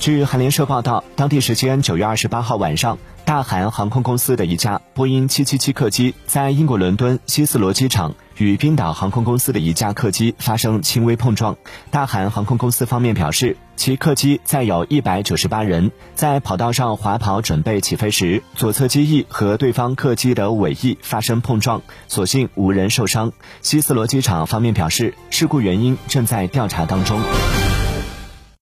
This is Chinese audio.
据韩联社报道当地时间九月二十八号晚上大韩航空公司的一架波音七七七客机在英国伦敦希斯罗机场与冰岛航空公司的一架客机发生轻微碰撞。大韩航空公司方面表示其客机载有一百九十八人在跑道上滑跑准备起飞时左侧机翼和对方客机的尾翼发生碰撞所幸无人受伤。希斯罗机场方面表示事故原因正在调查当中。